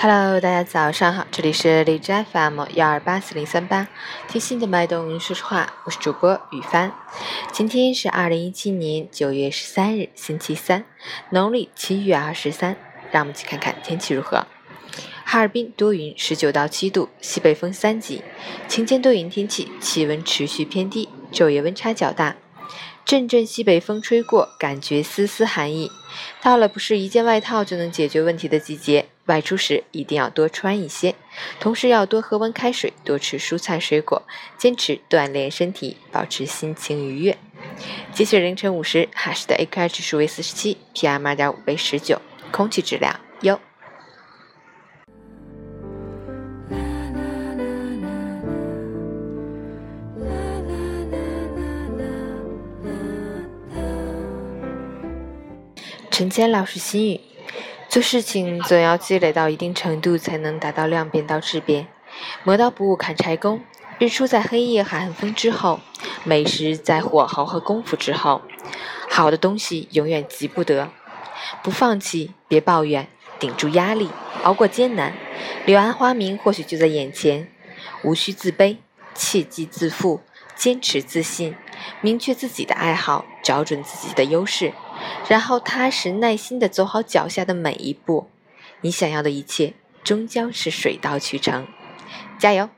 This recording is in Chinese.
Hello，大家早上好，这里是荔枝 FM 幺二八四零三八，听心的脉动，说实话，我是主播雨帆。今天是二零一七年九月十三日，星期三，农历七月二十三。让我们去看看天气如何。哈尔滨多云，十九到七度，西北风三级，晴间多云天气，气温持续偏低，昼夜温差较大。阵阵西北风吹过，感觉丝丝寒意。到了不是一件外套就能解决问题的季节，外出时一定要多穿一些，同时要多喝温开水，多吃蔬菜水果，坚持锻炼身体，保持心情愉悦。截止凌晨五时，哈市的 AQI 指数为四十七，PM 二点五为十九，空气质量优。陈谦老师心语：做事情总要积累到一定程度，才能达到量变到质变。磨刀不误砍柴工，日出在黑夜寒风之后，美食在火候和功夫之后。好的东西永远急不得，不放弃，别抱怨，顶住压力，熬过艰难，柳暗花明或许就在眼前。无需自卑，切忌自负，坚持自信，明确自己的爱好，找准自己的优势。然后踏实耐心地走好脚下的每一步，你想要的一切终将是水到渠成。加油！